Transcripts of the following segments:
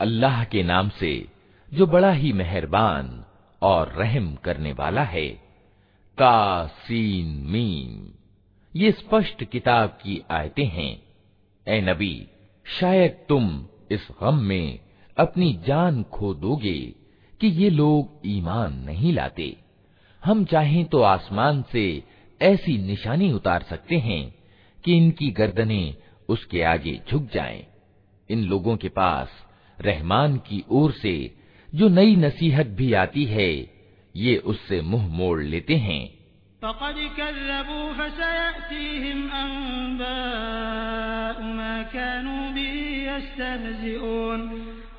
अल्लाह के नाम से जो बड़ा ही मेहरबान और रहम करने वाला है का सीन मीम ये स्पष्ट किताब की आयतें हैं ए नबी शायद तुम इस गम में अपनी जान खो दोगे कि ये लोग ईमान नहीं लाते। हम चाहें तो आसमान से ऐसी निशानी उतार सकते हैं कि इनकी गर्दनें उसके आगे झुक जाएँ। इन लोगों के पास रहमान की ओर से जो नई नसीहत भी आती है, ये उससे मुँह मोड़ लेते हैं।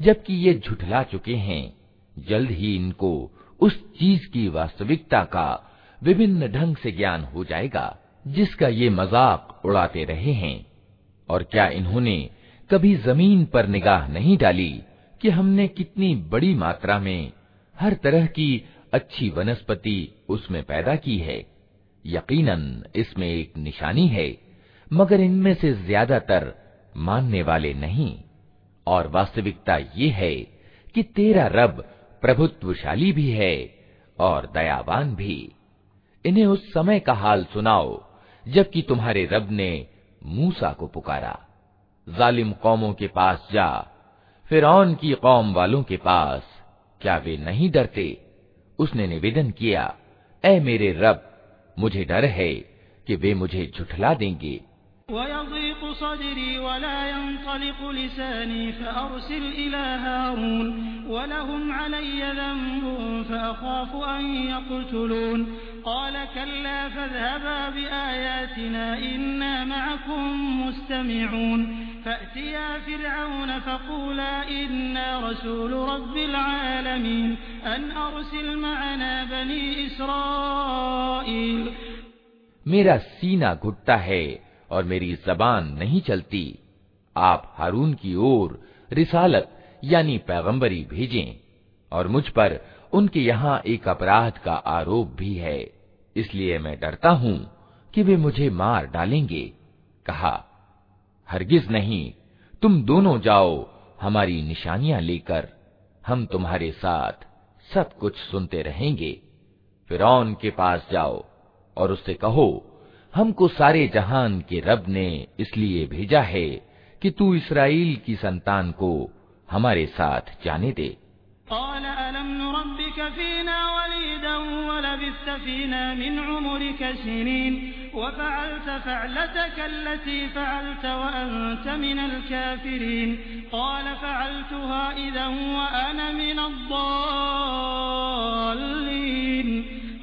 जबकि ये झुठला चुके हैं। जल्द ही इनको उस चीज़ की वास्तविकता का विभिन्न ढंग से ज्ञान हो जाएगा, जिसका ये मज़ाक उड़ाते रहे हैं। और क्या इन्होंने कभी ज़मीन पर निगाह नहीं डाली कि हमने कितनी बड़ी मात्रा में हर तरह की अच्छी वनस्पति उसमें पैदा की है? यकीनन इसमें एक निशानी है, मगर इनमें से ज़्यादातर मानने वाले नहीं। और वास्तविकता ये है कि तेरा रब प्रभुत्वशाली भी है और दयावान भी। इन्हें उस समय का हाल सुनाओ, जबकि तुम्हारे रब ने मूसा को पुकारा। जालिम कौमों के पास जा फिर की कौम वालों के पास। क्या वे नहीं डरते? उसने निवेदन किया ए मेरे रब, मुझे डर है कि वे मुझे झुठला देंगे। वयज़ीक़ सदरी वला यंतलिक़ लिसानी फअरसिल इला हारून वलहुम अलय्य ज़ंबुन फअख़ाफ़ु अन यक़्तुलून क़ाल कल्ला फ़ाज़हबा बिआयातिना इन्ना मअकुम मुस्तमिऊन फअतिया फ़िरऔन फ़क़ूला इन्ना रसूल रब्बिल आलमीन अन अरसिल मअना बनी इसराईल मेरा सीना घुटता है और मेरी जबान नहीं चलती। आप हारून की ओर रिसालत, यानी पैगंबरी भेजें, और मुझ पर उनके यहाँ एक अपराध का आरोप भी है। इसलिए मैं डरता हूँ कि वे मुझे मार डालेंगे। कहा, हरगिज नहीं, तुम दोनों जाओ, हमारी निशानियाँ लेकर, हम तुम्हारे साथ सब कुछ सुनते रहेंगे। फिर के पास जाओ और उससे कहो हमको सारे जहान के रब ने इसलिए भेजा है कि तू इसराइल की संतान को हमारे साथ जाने दे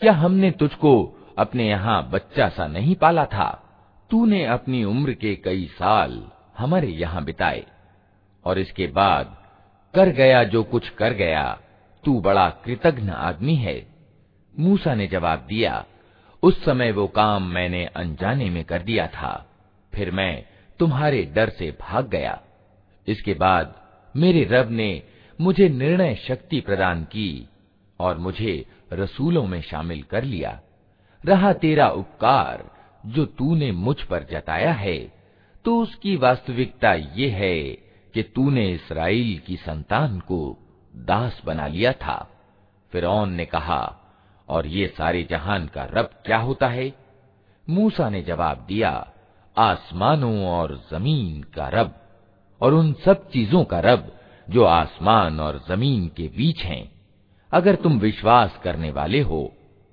क्या हमने तुझको अपने यहाँ बच्चा सा नहीं पाला था? तूने अपनी उम्र के कई साल हमारे यहाँ बिताए, और इसके बाद कर गया जो कुछ कर गया, तू बड़ा कृतघ्न आदमी है। मूसा ने जवाब दिया, उस समय वो काम मैंने अनजाने में कर दिया था, फिर मैं तुम्हारे डर से भाग गया। इसके बाद मेरे रब ने मुझे निर्णय शक्ति प्रदान की, और मुझे रसूलों में शामिल कर लिया। रहा तेरा उपकार, जो तूने मुझ पर जताया है। तो उसकी वास्तविकता ये है कि तूने इसराइल की संतान को दास बना लिया था। फिर ने कहा, और ये सारे जहान का रब क्या होता है? मूसा ने जवाब दिया, आसमानों और ज़मीन का रब, और उन सब चीज़ों का रब, जो आसमान और ज़मीन के बीच हैं। अगर तुम विश्वास करने वाले हो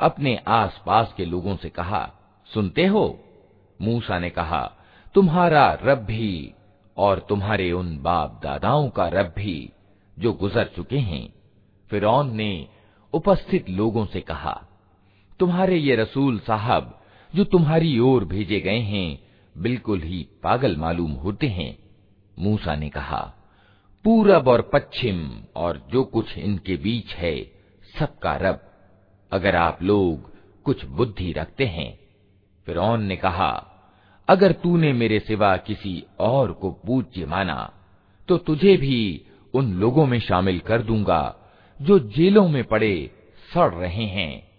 अपने आसपास के लोगों से कहा, सुनते हो? मूसा ने कहा, तुम्हारा रब भी और तुम्हारे उन बाप दादाओं का रब भी जो गुजर चुके हैं। फिर ने उपस्थित लोगों से कहा, तुम्हारे ये रसूल साहब जो तुम्हारी ओर भेजे गए हैं, बिल्कुल ही पागल मालूम होते हैं। मूसा ने कहा, पूरब और पश्चिम और जो कुछ इनके बीच है, सबका रब अगर आप लोग कुछ बुद्धि रखते हैं। फिर ने कहा, अगर तूने मेरे सिवा किसी और को पूज्य माना तो तुझे भी उन लोगों में शामिल कर दूँगा, जो जेलों में पड़े सड़ रहे हैं।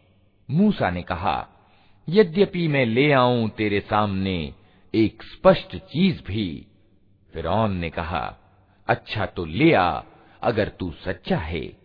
मूसा ने कहा, यद्यपि मैं ले आऊँ तेरे सामने एक स्पष्ट चीज़ भी। फिर ने कहा अच्छा तो ले आ, अगर तू सच्चा है।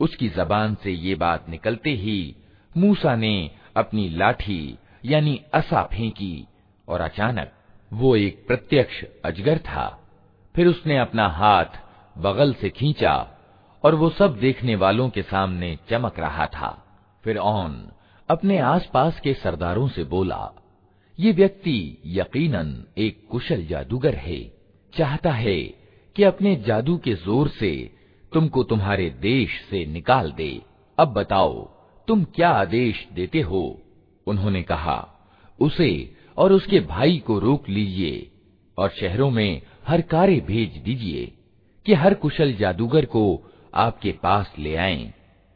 उसकी जबान से ये बात निकलते ही मूसा ने अपनी लाठी यानी असा फेंकी और अचानक वो एक प्रत्यक्ष अजगर था फिर उसने अपना हाथ बगल से खींचा और वो सब देखने वालों के सामने चमक रहा था फिर ऑन अपने आसपास के सरदारों से बोला, ये व्यक्ति यकीनन एक कुशल जादूगर है। चाहता है कि अपने जादू के ज़ोर से तुमको तुम्हारे देश से निकाल दे। अब बताओ, तुम क्या आदेश देते हो? उन्होंने कहा, उसे और उसके भाई को रोक लीजिए और शहरों में हर कार्य भेज दीजिए कि हर कुशल जादूगर को आपके पास ले आएँ।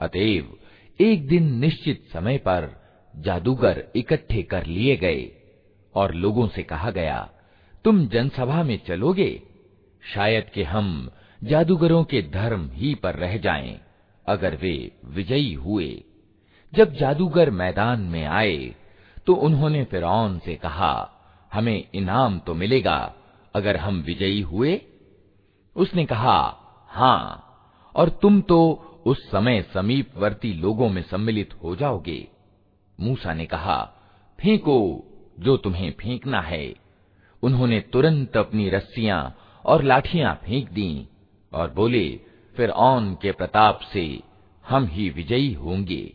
अतएव एक दिन निश्चित समय पर जादूगर इकट्ठे कर लिए गए और लोगों से कहा गया तुम जनसभा में चलोगे शायद कि हम जादूगरों के धर्म ही पर रह जाएँ, अगर वे विजयी हुए। जब जादूगर मैदान में आए तो उन्होंने फिर से कहा, हमें इनाम तो मिलेगा, अगर हम विजयी हुए? उसने कहा हाँ और तुम तो उस समय समीपवर्ती लोगों में सम्मिलित हो जाओगे। मूसा ने कहा, फेंको जो तुम्हें फेंकना है। उन्होंने तुरंत अपनी रस्सियाँ और लाठियां फेंक दी और बोले फिर औन के प्रताप से हम ही विजयी होंगे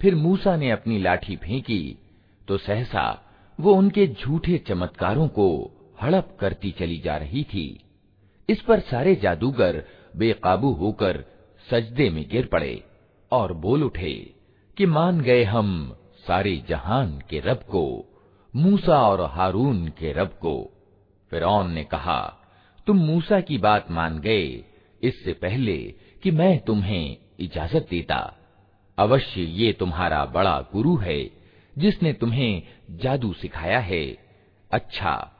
फिर मूसा ने अपनी लाठी फेंकी तो सहसा वो उनके झूठे चमत्कारों को हड़प करती चली जा रही थी इस पर सारे जादूगर बेकाबू होकर सजदे में गिर पड़े और बोल उठे कि मान गए हम सारे जहान के रब को, मूसा और हारून के रब को। फिर ने कहा, तुम मूसा की बात मान गए, इससे पहले कि मैं तुम्हें इजाज़त देता। अवश्य ये तुम्हारा बड़ा गुरु है, जिसने तुम्हें जादू सिखाया है। अच्छा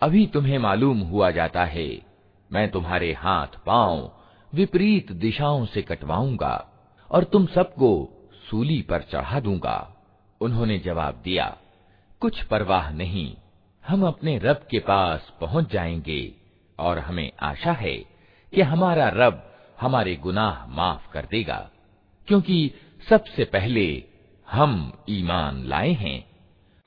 अभी तुम्हें मालूम हुआ जाता है मैं तुम्हारे हाथ पाँव विपरीत दिशाओं से कटवाऊँगा और तुम सबको सूली पर चढ़ा दूँगा। उन्होंने जवाब दिया, कुछ परवाह नहीं, हम अपने रब के पास पहुँच जाएँगे और हमें आशा है कि हमारा रब हमारे गुनाह माफ़ कर देगा, क्योंकि सबसे पहले हम ईमान लाए हैं।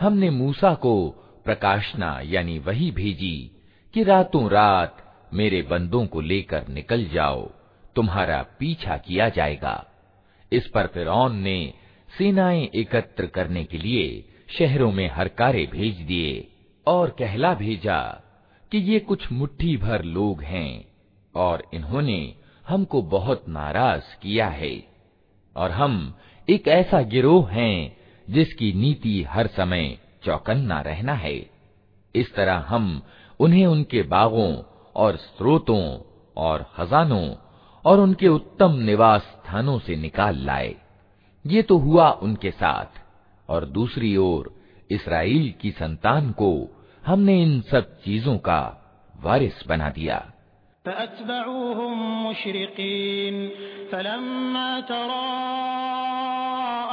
हमने मूसा को प्रकाशना यानी वही भेजी कि रातों रात मेरे बंदों को लेकर निकल जाओ तुम्हारा पीछा किया जाएगा इस पर फिर ने सेनाएं एकत्र करने के लिए शहरों में हरकारे भेज दिए और कहला भेजा कि ये कुछ मुट्ठी भर लोग हैं और इन्होंने हमको बहुत नाराज़ किया है और हम एक ऐसा गिरोह हैं जिसकी नीति हर समय चौकन्ना रहना है। इस तरह हम उन्हें उनके बागों और स्रोतों और खजानों और उनके उत्तम निवास स्थानों से निकाल लाए। ये तो हुआ उनके साथ। और दूसरी ओर इसराइल की संतान को हमने इन सब चीजों का वारिस बना दिया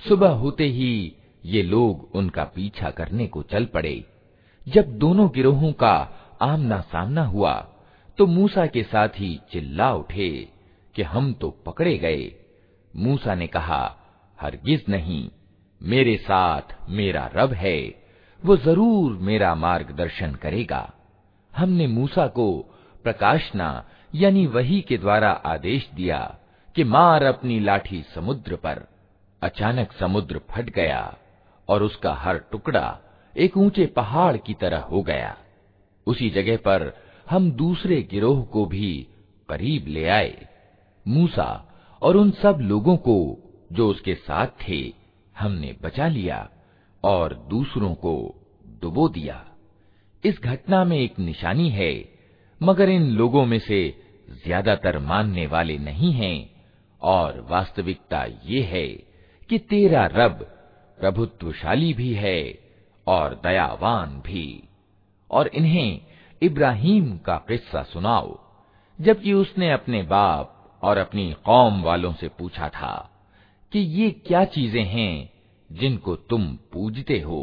सुबह होते ही ये लोग उनका पीछा करने को चल पड़े जब दोनों गिरोहों का आमना सामना हुआ तो मूसा के साथ ही चिल्ला उठे कि हम तो पकड़े गए मूसा ने कहा हरगिज नहीं। मेरे साथ मेरा रब है, वो ज़रूर मेरा मार्गदर्शन करेगा। हमने मूसा को प्रकाशना, यानी वही के द्वारा आदेश दिया कि मार अपनी लाठी समुद्र पर। अचानक समुद्र फट गया और उसका हर टुकड़ा एक ऊँचे पहाड़ की तरह हो गया। उसी जगह पर हम दूसरे गिरोह को भी करीब ले आए। मूसा और उन सब लोगों को जो उसके साथ थे, हमने बचा लिया और दूसरों को डुबो दिया। इस घटना में एक निशानी है, मगर इन लोगों में से ज़्यादातर मानने वाले नहीं हैं, और वास्तविकता ये है कि तेरा रब प्रभुत्वशाली भी है और दयावान भी। और इन्हें इब्राहिम का किस्सा सुनाओ, जबकि उसने अपने बाप और अपनी कौम वालों से पूछा था। कि ये क्या चीजें हैं जिनको तुम पूजते हो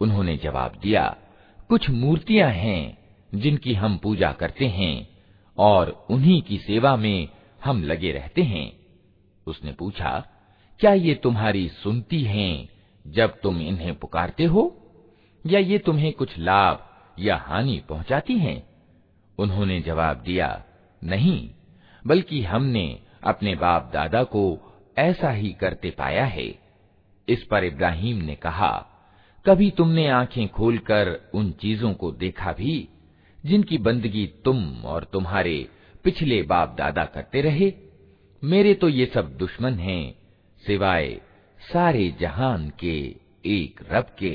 उन्होंने जवाब दिया कुछ मूर्तियां हैं जिनकी हम पूजा करते हैं और उन्हीं की सेवा में हम लगे रहते हैं उसने पूछा क्या ये तुम्हारी सुनती हैं जब तुम इन्हें पुकारते हो, या ये तुम्हें कुछ लाभ या हानि पहुंचाती हैं? उन्होंने जवाब दिया, नहीं, बल्कि हमने अपने बाप दादा को ऐसा ही करते पाया है। इस पर इब्राहिम ने कहा, कभी तुमने आँखें खोलकर उन चीज़ों को देखा भी, जिनकी बंदगी तुम और तुम्हारे पिछले बाप दादा करते रहे? मेरे तो ये सब दुश्मन हैं, सिवाय सारे जहान के एक रब के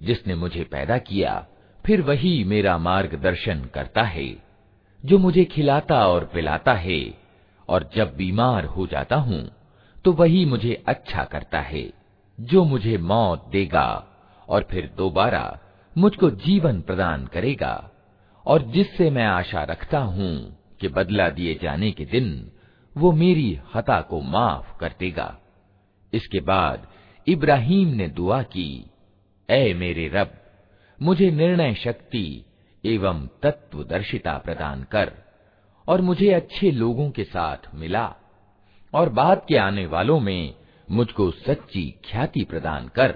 जिसने मुझे पैदा किया फिर वही मेरा मार्गदर्शन करता है जो मुझे खिलाता और पिलाता है और जब बीमार हो जाता हूँ तो वही मुझे अच्छा करता है जो मुझे मौत देगा और फिर दोबारा मुझको जीवन प्रदान करेगा और जिससे मैं आशा रखता हूँ कि बदला दिए जाने के दिन वो मेरी हता को माफ़ कर देगा। इसके बाद इब्राहिम ने दुआ की, ए मेरे रब, मुझे निर्णय शक्ति एवं तत्वदर्शिता प्रदान कर और मुझे अच्छे लोगों के साथ मिला और बाद के आने वालों में मुझको सच्ची ख्याति प्रदान कर।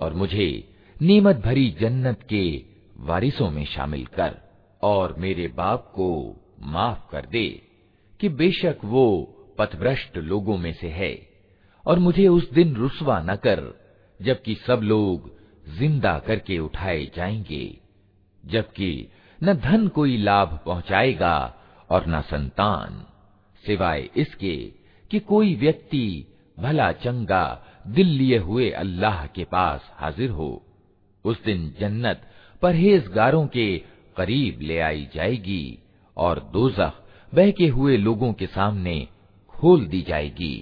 और मुझे नीमत भरी जन्नत के वारिसों में शामिल कर और मेरे बाप को माफ कर दे कि बेशक वो पथभ्रष्ट लोगों में से है और मुझे उस दिन रुसवा न कर, जबकि सब लोग ज़िंदा करके उठाए जाएँगे, जबकि न धन कोई लाभ पहुंचाएगा और न संतान, सिवाय इसके कि कोई व्यक्ति भला चंगा दिल लिए हुए अल्लाह के पास हाजिर हो। उस दिन जन्नत परहेजगारों के करीब ले आई जाएगी और दोजख बहके हुए लोगों के सामने खोल दी जाएगी।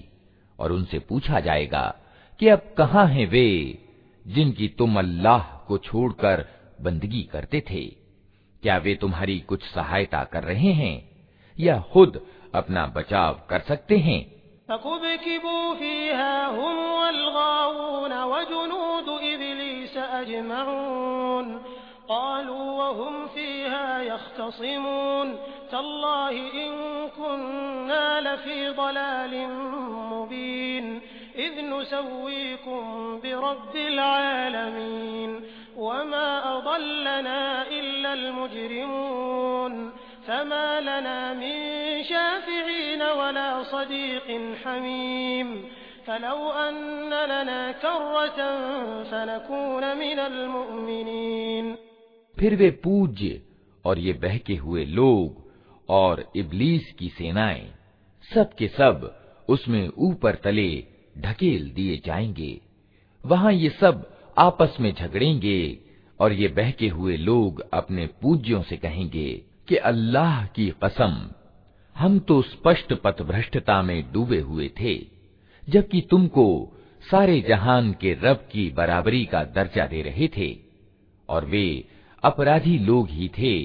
और उनसे पूछा जाएगा कि अब कहाँ हैं वे जिनकी तुम अल्लाह को छोड़कर बंदगी करते थे? क्या वे तुम्हारी कुछ सहायता कर रहे हैं या खुद अपना बचाव कर सकते हैं? इज़ नुसव्वीकुम बिरब्बिल आलमीन वमा अदल्लना इल्लल मुजरिमून फमा लना मिन शाफिईन वला सदीक़िन हमीम फलौ अन्न लना कररतन फनकून मिनल मुमिनीन फिर वे पूज्य और ये बहके हुए लोग और इबलीस की सेनाएँ सब के सब उसमें ऊपर तले ढकेल दिए जाएँगे। वहाँ ये सब आपस में झगड़ेंगे और ये बहके हुए लोग अपने पूज्यों से कहेंगे कि अल्लाह की कसम, हम तो स्पष्ट पथभ्रष्टता में डूबे हुए थे, जबकि तुमको सारे जहान के रब की बराबरी का दर्जा दे रहे थे, और वे अपराधी लोग ही थे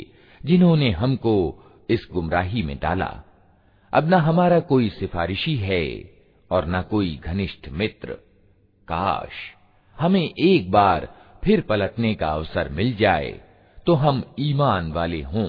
जिन्होंने हमको इस गुमराही में डाला। अब न हमारा कोई सिफारिशी है और न कोई घनिष्ठ मित्र। काश हमें एक बार फिर पलटने का अवसर मिल जाए तो हम ईमान वाले हों।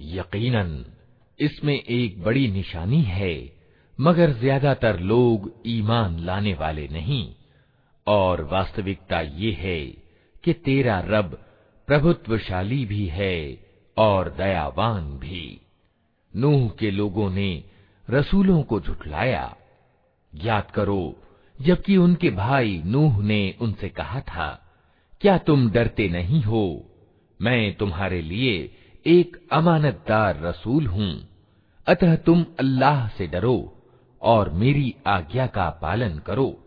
यकीनन इसमें एक बड़ी निशानी है मगर ज्यादातर लोग ईमान लाने वाले नहीं और वास्तविकता ये है कि तेरा रब प्रभुत्वशाली भी है और दयावान भी। नूह के लोगों ने रसूलों को झुठलाया। याद करो, जबकि उनके भाई नूह ने उनसे कहा था, क्या तुम डरते नहीं हो? मैं तुम्हारे लिए एक अमानतदार रसूल हूँ। अतः तुम अल्लाह से डरो और मेरी आज्ञा का पालन करो।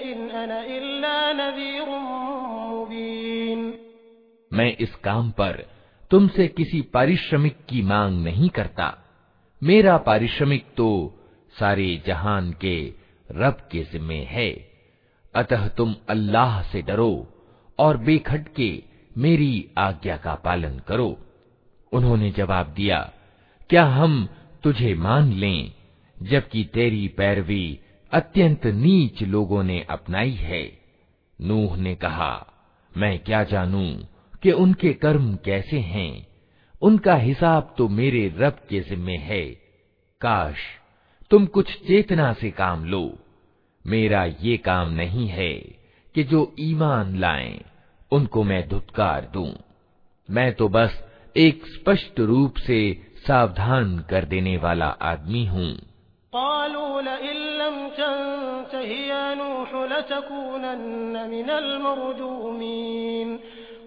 इन अना इल्ला नज़ीरुम मुबीन मैं इस काम पर तुमसे किसी पारिश्रमिक की मांग नहीं करता। मेरा पारिश्रमिक तो सारे जहान के रब के जिम्मे है। अतः तुम अल्लाह से डरो और बेखटके मेरी आज्ञा का पालन करो। उन्होंने जवाब दिया, क्या हम तुझे मान लें? जबकि तेरी पैरवी अत्यंत नीच लोगों ने अपनाई है। नूह ने कहा, मैं क्या जानूं कि उनके कर्म कैसे हैं? उनका हिसाब तो मेरे रब के जिम्मे है। काश तुम कुछ चेतना से काम लो। मेरा ये काम नहीं है कि जो ईमान लाएँ, उनको मैं धुतकार दूँ। मैं तो बस एक स्पष्ट रूप से सावधान कर देने वाला आदमी हूँ।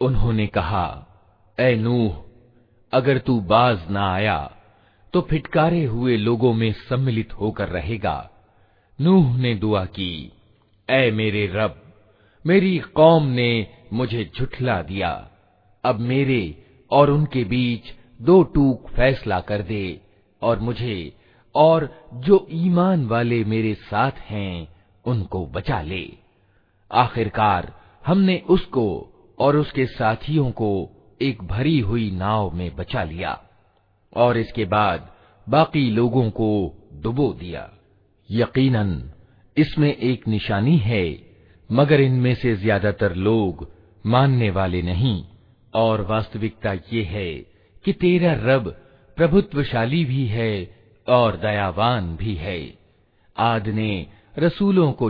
उन्होंने कहा ए नूह अगर तू बाज ना आया तो फिटकारे हुए लोगों में सम्मिलित होकर रहेगा नूह ने दुआ की ऐ मेरे रब, मेरी कौम ने मुझे झुठला दिया। अब मेरे और उनके बीच दो टूक फैसला कर दे और मुझे और जो ईमान वाले मेरे साथ हैं, उनको बचा ले। आखिरकार हमने उसको और उसके साथियों को एक भरी हुई नाव में बचा लिया और इसके बाद बाकी लोगों को डुबो दिया। यकीनन इसमें एक निशानी है, मगर इनमें से ज़्यादातर लोग मानने वाले नहीं। और वास्तविकता ये है कि तेरा रब प्रभुत्वशाली भी है और दयावान भी है। आद ने रसूलों को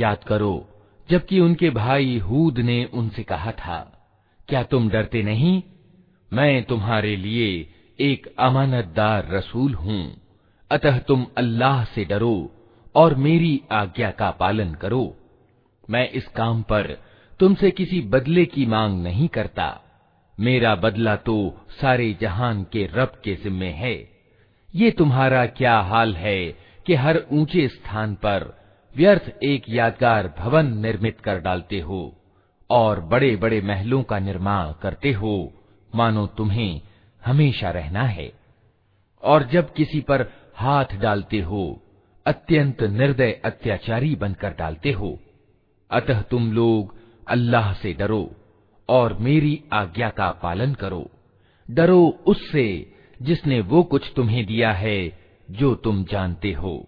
याद करो जबकि उनके भाई हूद ने उनसे कहा था क्या तुम डरते नहीं मैं तुम्हारे लिए एक अमानतदार रसूल हूँ अतः तुम अल्लाह से डरो और मेरी आज्ञा का पालन करो। मैं इस काम पर तुमसे किसी बदले की मांग नहीं करता। मेरा बदला तो सारे जहान के रब के जिम्मे है। ये तुम्हारा क्या हाल है कि हर ऊँचे स्थान पर व्यर्थ एक यादगार भवन निर्मित कर डालते हो और बड़े बड़े महलों का निर्माण करते हो? मानो तुम्हें हमेशा रहना है। और जब किसी पर हाथ डालते हो अत्यंत निर्दय अत्याचारी बनकर डालते हो। अतः तुम लोग अल्लाह से डरो और मेरी आज्ञा का पालन करो। डरो उससे जिसने वो कुछ तुम्हें दिया है जो तुम जानते हो।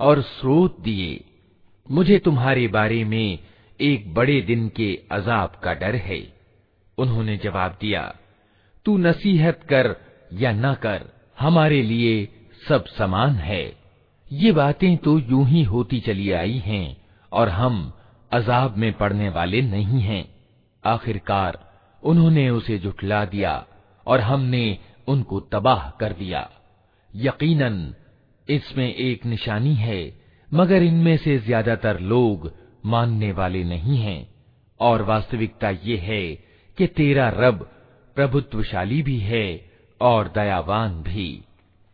और स्रोत दिए। मुझे तुम्हारे बारे में एक बड़े दिन के अजाब का डर है। उन्होंने जवाब दिया, तू नसीहत कर या न कर, हमारे लिए सब समान है। ये बातें तो यूँ ही होती चली आई हैं और हम अजाब में पड़ने वाले नहीं हैं। आखिरकार उन्होंने उसे जुटला दिया और हमने उनको तबाह कर दिया। यकीनन इसमें एक निशानी है, मगर इनमें से ज़्यादातर लोग मानने वाले नहीं हैं। और वास्तविकता ये है कि तेरा रब प्रभुत्वशाली भी है और दयावान भी।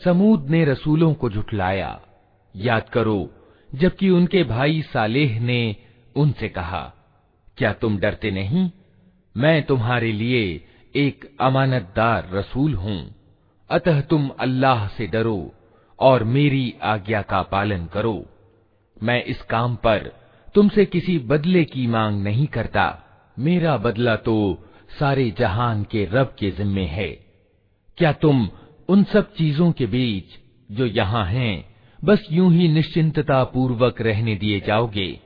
समूद ने रसूलों को झुठलाया याद करो जबकि उनके भाई सालेह ने उनसे कहा क्या तुम डरते नहीं मैं तुम्हारे लिए एक अमानतदार रसूल हूँ अतः तुम अल्लाह से डरो और मेरी आज्ञा का पालन करो मैं इस काम पर तुमसे किसी बदले की मांग नहीं करता। मेरा बदला तो सारे जहान के रब के जिम्मे है। क्या तुम उन सब चीज़ों के बीच जो यहाँ हैं, बस यूँ ही निश्चिंतता पूर्वक रहने दिए जाओगे?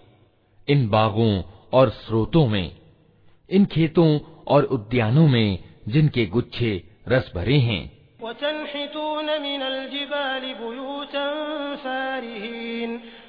इन बागों और स्रोतों में, इन खेतों और उद्यानों में जिनके गुच्छे रस भरे हैं।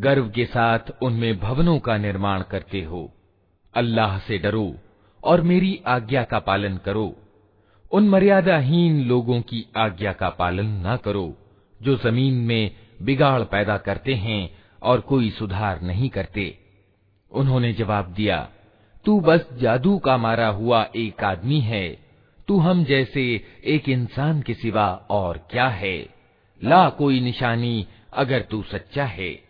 गर्व के साथ उनमें भवनों का निर्माण करते हो। अल्लाह से डरो और मेरी आज्ञा का पालन करो। उन मर्यादाहीन लोगों की आज्ञा का पालन न करो, जो ज़मीन में बिगाड़ पैदा करते हैं और कोई सुधार नहीं करते। उन्होंने जवाब दिया, तू बस जादू का मारा हुआ एक आदमी है। तू हम जैसे एक इंसान के सिवा और क्या है? ला कोई निशानी अगर तू सच्चा है।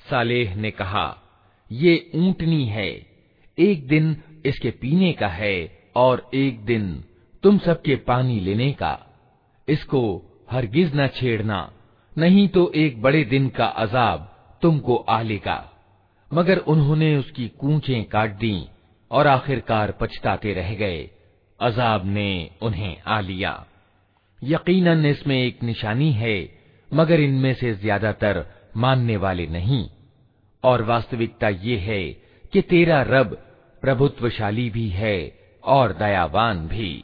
सालेह ने कहा ये ऊंटनी है एक दिन इसके पीने का है और एक दिन तुम सबके पानी लेने का इसको हरगिज न छेड़ना नहीं तो एक बड़े दिन का अजाब तुमको आ लेगा मगर उन्होंने उसकी कूचें काट दी और आखिरकार पछताते रह गए अजाब ने उन्हें आ लिया। यकीनन इसमें एक निशानी है, मगर इनमें से ज़्यादातर मानने वाले नहीं। और वास्तविकता ये है कि तेरा रब प्रभुत्वशाली भी है और दयावान भी।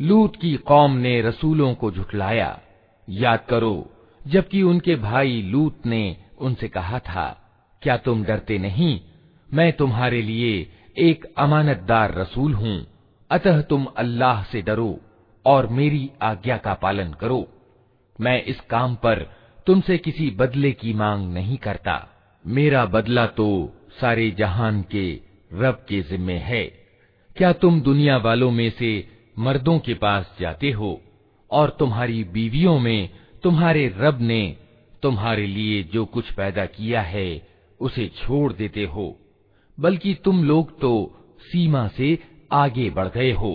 लूत की कौम ने रसूलों को झुठलाया याद करो जबकि उनके भाई लूत ने उनसे कहा था क्या तुम डरते नहीं मैं तुम्हारे लिए एक अमानतदार रसूल हूँ। अतः तुम अल्लाह से डरो और मेरी आज्ञा का पालन करो। मैं इस काम पर तुमसे किसी बदले की मांग नहीं करता। मेरा बदला तो सारे जहान के रब के जिम्मे है। क्या तुम दुनिया वालों में से मर्दों के पास जाते हो और तुम्हारी बीवियों में तुम्हारे रब ने तुम्हारे लिए जो कुछ पैदा किया है, उसे छोड़ देते हो? बल्कि तुम लोग तो सीमा से आगे बढ़ गए हो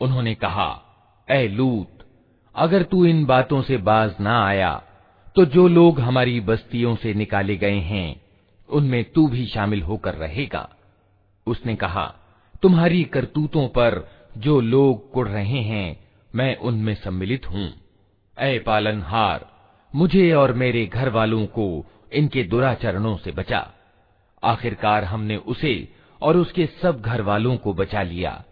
उन्होंने कहा ए लूत अगर तू इन बातों से बाज ना आया तो जो लोग हमारी बस्तियों से निकाले गए हैं उनमें तू भी शामिल होकर रहेगा उसने कहा, तुम्हारी करतूतों पर जो लोग कुड़ रहे हैं, मैं उनमें सम्मिलित हूँ। ऐ पालनहार, मुझे और मेरे घर वालों को इनके दुराचरणों से बचा। आखिरकार हमने उसे और उसके सब घर वालों को बचा लिया,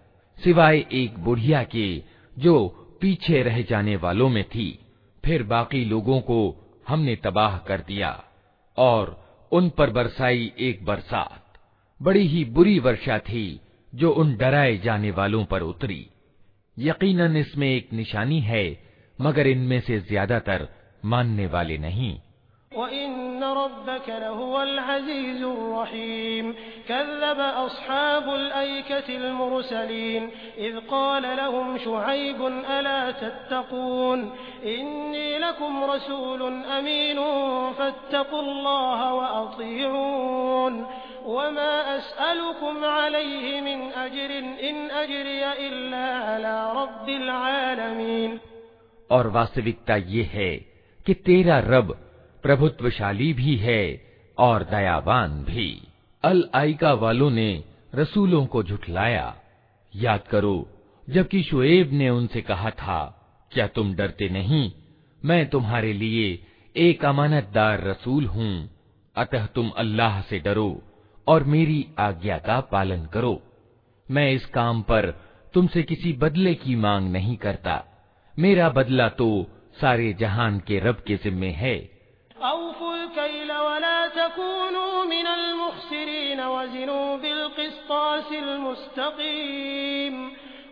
सिवाय एक बुढ़िया के जो पीछे रह जाने वालों में थी। फिर बाकी लोगों को हमने तबाह कर दिया और उन पर बरसाई एक बरसात। बड़ी ही बुरी वर्षा थी जो उन डराए जाने वालों पर उतरी यकीनन इसमें एक निशानी है मगर इनमें से ज्यादातर मानने वाले नहीं और वास्तविकता ये है कि तेरा रब प्रभुत्वशाली भी है और दयावान भी। अल आइका वालों ने रसूलों को झुठलाया। याद करो, जबकि शुएब ने उनसे कहा था, क्या तुम डरते नहीं? मैं तुम्हारे लिए एक अमानतदार रसूल हूँ। अतः तुम अल्लाह से डरो। और मेरी आज्ञा का पालन करो। मैं इस काम पर तुमसे किसी बदले की मांग नहीं करता। मेरा बदला तो सारे जहान के रब के जिम्मे है।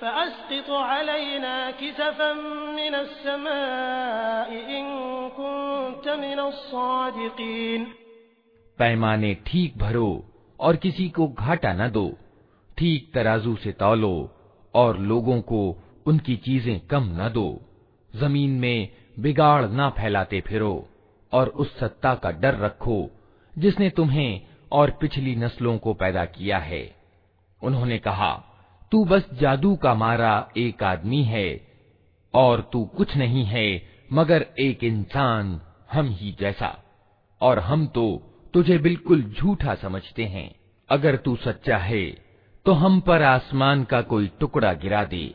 फअस्क़ित अलैना किसफan मिनस समाइ इन कुन्त मिनस सादिक़ीन पैमाने ठीक भरो और किसी को घाटा न दो। ठीक तराजू से तौलो और लोगों को उनकी चीज़ें कम न दो। ज़मीन में बिगाड़ न फैलाते फिरो और उस सत्ता का डर रखो जिसने तुम्हें और पिछली नस्लों को पैदा किया है। उन्होंने कहा तू बस जादू का मारा एक आदमी है, और तू कुछ नहीं है, मगर एक इंसान हम ही जैसा। और हम तो तुझे बिल्कुल झूठा समझते हैं। अगर तू सच्चा है तो हम पर आसमान का कोई टुकड़ा गिरा दे।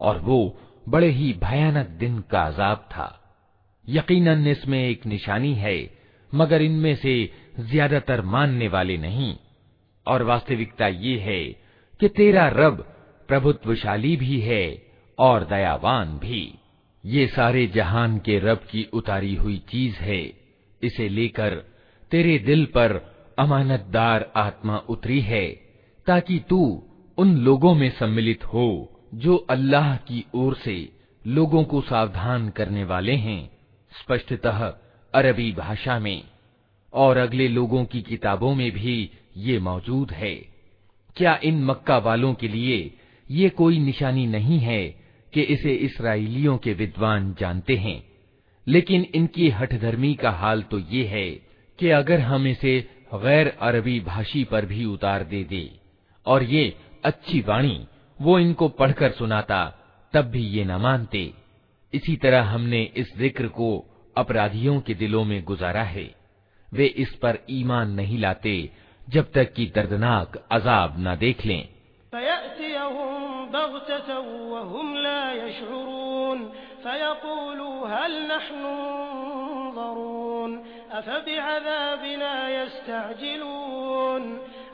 और वो बड़े ही भयानक दिन का अजाब था। यकीनन इसमें एक निशानी है, मगर इनमें से ज़्यादातर मानने वाले नहीं। और वास्तविकता ये है कि तेरा रब प्रभुत्वशाली भी है और दयावान भी। ये सारे जहान के रब की उतारी हुई चीज़ है। इसे लेकर तेरे दिल पर अमानतदार आत्मा उतरी है, ताकि तू उन लोगों में सम्मिलित हो जो अल्लाह की ओर से लोगों को सावधान करने वाले हैं, स्पष्टतः अरबी भाषा में, और अगले लोगों की किताबों में भी ये मौजूद है। क्या इन मक्का वालों के लिए ये कोई निशानी नहीं है कि इसे इसराइलियों के विद्वान जानते हैं? लेकिन इनकी हठधर्मी का हाल तो ये है कि अगर हम इसे गैर अरबी भाषी पर भी उतार दे दे, और ये अच्छी वाणी वो इनको पढ़कर सुनाता, तब भी ये न मानते। इसी तरह हमने इस ज़िक्र को अपराधियों के दिलों में गुजारा है। वे इस पर ईमान नहीं लाते, जब तक कि दर्दनाक अजाब न देख लें। अफबिअज़ाबिना यस्तअजिलून।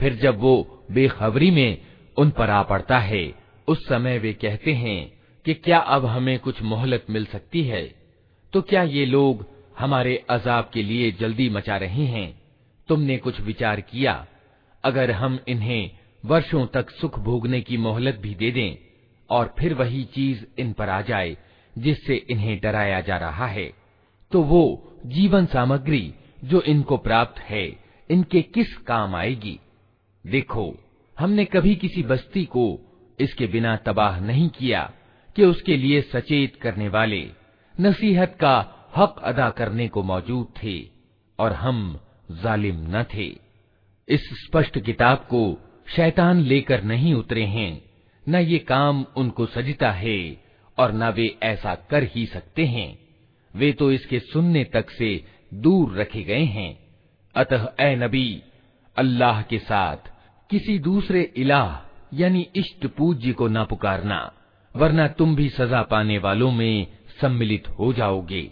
फिर जब वो बेखबरी में उन पर आ पड़ता है उस समय वे कहते हैं कि क्या अब हमें कुछ मोहलत मिल सकती है तो क्या ये लोग हमारे अजाब के लिए जल्दी मचा रहे हैं तुमने कुछ विचार किया। अगर हम इन्हें वर्षों तक सुख भोगने की मोहलत भी दे दें, और फिर वही चीज़ इन पर आ जाए, जिससे इन्हें डराया जा रहा है तो वो जीवन सामग्री जो इनको प्राप्त है, इनके किस काम आएगी? देखो, हमने कभी किसी बस्ती को इसके बिना तबाह नहीं किया कि उसके लिए सचेत करने वाले, नसीहत का हक अदा करने को मौजूद थे, और हम जालिम न थे। इस स्पष्ट किताब को शैतान लेकर नहीं उतरे हैं। न ये काम उनको सजता है, और न वे ऐसा कर ही सकते हैं। वे तो इसके सुनने तक से दूर रखे गए हैं। अतः ए नबी, अल्लाह के साथ किसी दूसरे इलाह, यानी इष्ट पूज्य को न पुकारना, वरना तुम भी सजा पाने वालों में सम्मिलित हो जाओगे।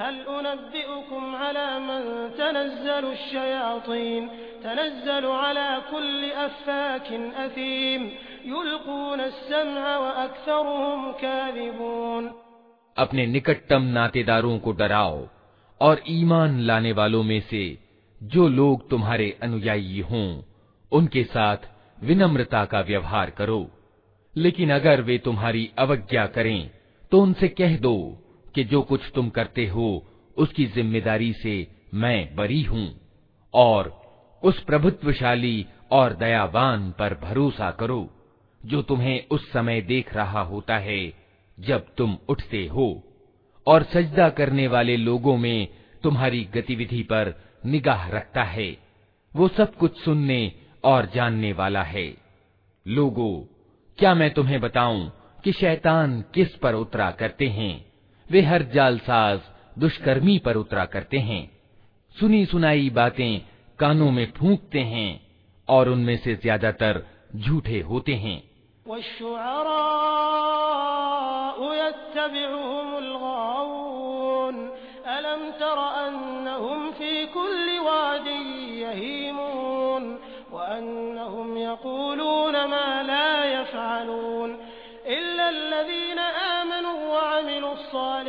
हल उनब्बिउकुम अला मन तनज़्ज़लु अश्शयातीन तनज़्ज़लु अला कुल्लि अफ़्फ़ाकिन असीम युल्क़ून अस्समअ वअक्सरुहुम काज़िबून अपने निकटतम नातेदारों को डराओ और ईमान लाने वालों में से जो लोग तुम्हारे अनुयायी हों, उनके साथ विनम्रता का व्यवहार करो। लेकिन अगर वे तुम्हारी अवज्ञा करें तो उनसे कह दो कि जो कुछ तुम करते हो, उसकी ज़िम्मेदारी से मैं बरी हूँ, और उस प्रभुत्वशाली और दयावान पर भरोसा करो, जो तुम्हें उस समय देख रहा होता है, जब तुम उठते हो, और सजदा करने वाले लोगों में तुम्हारी गतिविधि पर निगाह रखता है। वो सब कुछ सुनने और जानने वाला है। लोगों, क्या मैं तुम्हें बताऊँ कि शैतान किस पर उतरा करते हैं? वे हर जालसाज दुष्कर्मी पर उतरा करते हैं। सुनी सुनाई बातें कानों में फूंकते हैं और उनमें से ज़्यादातर झूठे होते हैं। अलम तर अन्नहुम फ़ी कुल्लि वादी यहीमून वअन्नहुम यक़ूलून मा ला यफ़अलून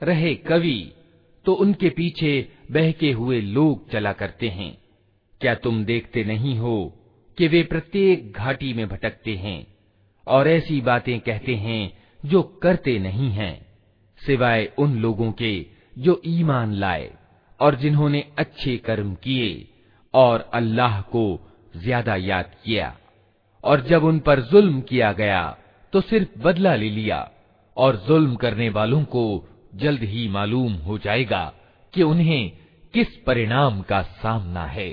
रहे कवि तो उनके पीछे बहके हुए लोग चला करते हैं क्या तुम देखते नहीं हो कि वे प्रत्येक घाटी में भटकते हैं और ऐसी बातें कहते हैं जो करते नहीं हैं, सिवाय उन लोगों के जो ईमान लाए और जिन्होंने अच्छे कर्म किए और अल्लाह को ज़्यादा याद किया। और जब उन पर जुल्म किया गया तो सिर्फ़ बदला ले लिया और जुल्म करने वालों को जल्द ही मालूम हो जाएगा कि उन्हें किस परिणाम का सामना है।